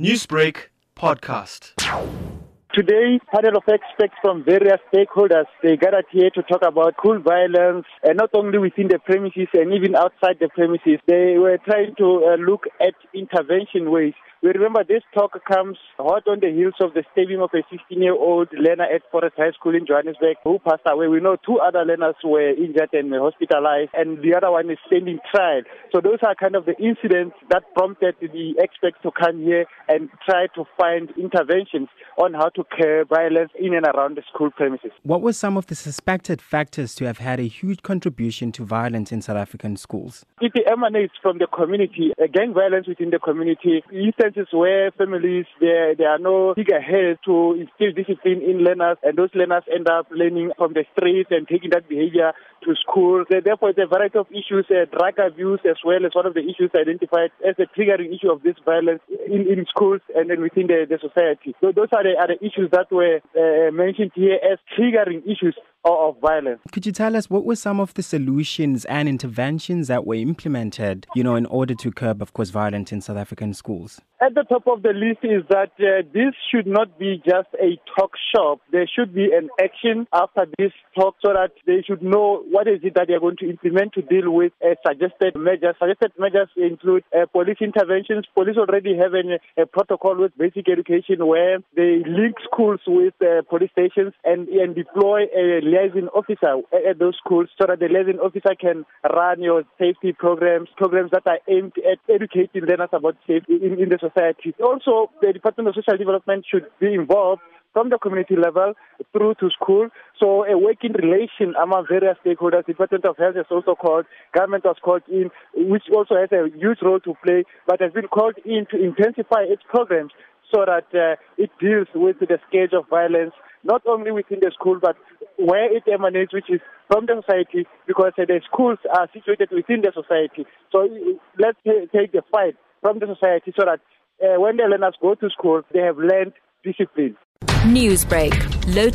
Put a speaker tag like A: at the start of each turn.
A: Newsbreak podcast.
B: Today, panel of experts from various stakeholders they gathered here to talk about cool violence, and not only within the premises and even outside the premises. They were trying to uh, look at intervention ways we remember this talk comes hot on the heels of the stabbing of a 16-year-old learner at Forest High School in Johannesburg who passed away. We know two other learners were injured and hospitalized, and the other one is standing trial. So those are kind of the incidents that prompted the experts to come here and try to find interventions on how to curb violence in and around the school premises.
C: What were some of the suspected factors to have had a huge contribution to violence in South African schools?
B: It emanates from the community, gang violence within the community. Instances instances where families there there are no figureheads to instill discipline in learners, and those learners end up learning from the streets and taking that behavior to school. Therefore, it's a variety of issues, uh, drug abuse as well as one of the issues identified as a triggering issue of this violence in, in schools and then within the, the society. So those are the, are the issues that were uh, mentioned here as triggering issues of violence.
C: Could you tell us what were some of the solutions and interventions that were implemented, you know, in order to curb, of course, violence in South African schools?
B: At the top of the list is that uh, this should not be just a talk shop. There should be an action after this talk so that they should know what is it that they are going to implement to deal with uh, suggested measures. Suggested measures include uh, police interventions. Police already have an, a protocol with basic education where they link schools with uh, police stations and, and deploy a liaison officer at, those schools so that the liaison officer can run your safety programs, programs that are aimed at educating learners about safety in, in the society. Also, the Department of Social Development should be involved from the community level through to school. So a working relation among various stakeholders, The Department of Health is also called, government was called in, which also has a huge role to play, but has been called in to intensify its programs so that uh, it deals with the scourge of violence, not only within the school, but where it emanates, which is from the society, because uh, the schools are situated within the society. So let's take the fight from the society so that uh, when the learners go to school, they have learned discipline.
D: Newsbreak, low